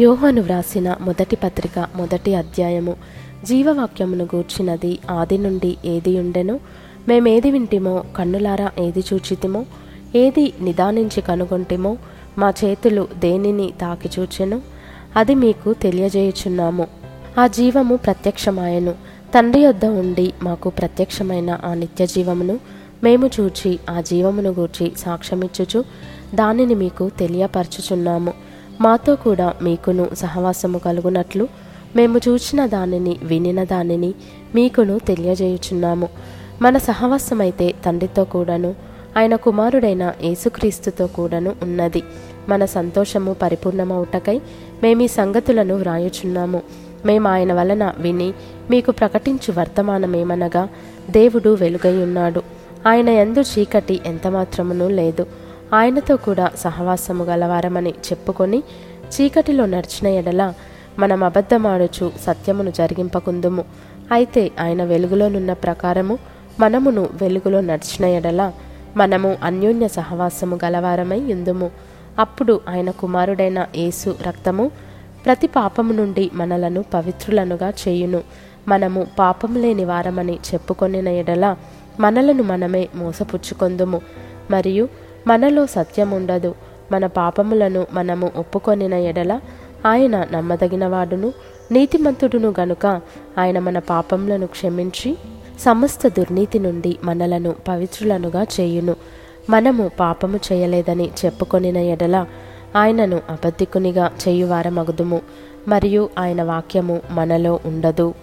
యోహాను వ్రాసిన మొదటి పత్రిక మొదటి అధ్యాయము. జీవవాక్యమును గూర్చినది ఆది నుండి ఏది ఉండెను? మేమేది వింటిమో కన్నులారా ఏది చూచితిమో? ఏది నిదానించి కనుగొంటిమో? మా చేతులు దేనిని తాకి చూచెను అది మీకు తెలియజేయుచున్నాము. ఆ జీవము ప్రత్యక్షమాయను. తండ్రి యొద్ద ఉండి మాకు ప్రత్యక్షమైన ఆ నిత్య జీవమును మేము చూచి ఆ జీవమును గూర్చి సాక్ష్యమిచ్చుచు దానిని మీకు తెలియపరచుచున్నాము. మాతో కూడా మీకును సహవాసము కలుగునట్లు మేము చూచిన దానిని వినిన దానిని మీకును తెలియజేయుచున్నాము. మన సహవాసమైతే తండ్రితో కూడాను ఆయన కుమారుడైన యేసుక్రీస్తుతో కూడాను ఉన్నది. మన సంతోషము పరిపూర్ణమవుటకై మేము ఈ సంగతులను వ్రాయుచున్నాము. మేము ఆయన వలన విని మీకు ప్రకటించు వర్తమానమేమనగా దేవుడు వెలుగై ఉన్నాడు. ఆయన ఎందు చీకటి ఎంతమాత్రమునూ లేదు. ఆయనతో కూడా సహవాసము గలవారమని చెప్పుకొని చీకటిలో నడిచిన ఎడల మనం అబద్ధమాడుచు సత్యమును జరిగింపకుందుము. అయితే ఆయన వెలుగులోనున్న ప్రకారము మనమును వెలుగులో నడిచిన ఎడల మనము అన్యోన్య సహవాసము గలవారమై ఉందుము. అప్పుడు ఆయన కుమారుడైన యేసు రక్తము ప్రతి పాపము నుండి మనలను పవిత్రులనుగా చేయును. మనము పాపం లేని వారమని చెప్పుకొనిన ఎడల మనలను మనమే మోసపుచ్చుకొందుము. మరియు మనలో సత్యముండదు. మన పాపములను మనము ఒప్పుకొనిన ఎడల ఆయన నమ్మదగినవాడును. నీతిమంతుడును గనుక ఆయన మన పాపములను క్షమించి సమస్త దుర్నీతి నుండి మనలను పవిత్రులనుగా చేయును. మనము పాపము చేయలేదని చెప్పుకొనిన ఎడల ఆయనను అబద్ధికునిగా చేయువారమగుదుము. మరియు ఆయన వాక్యము మనలో ఉండదు.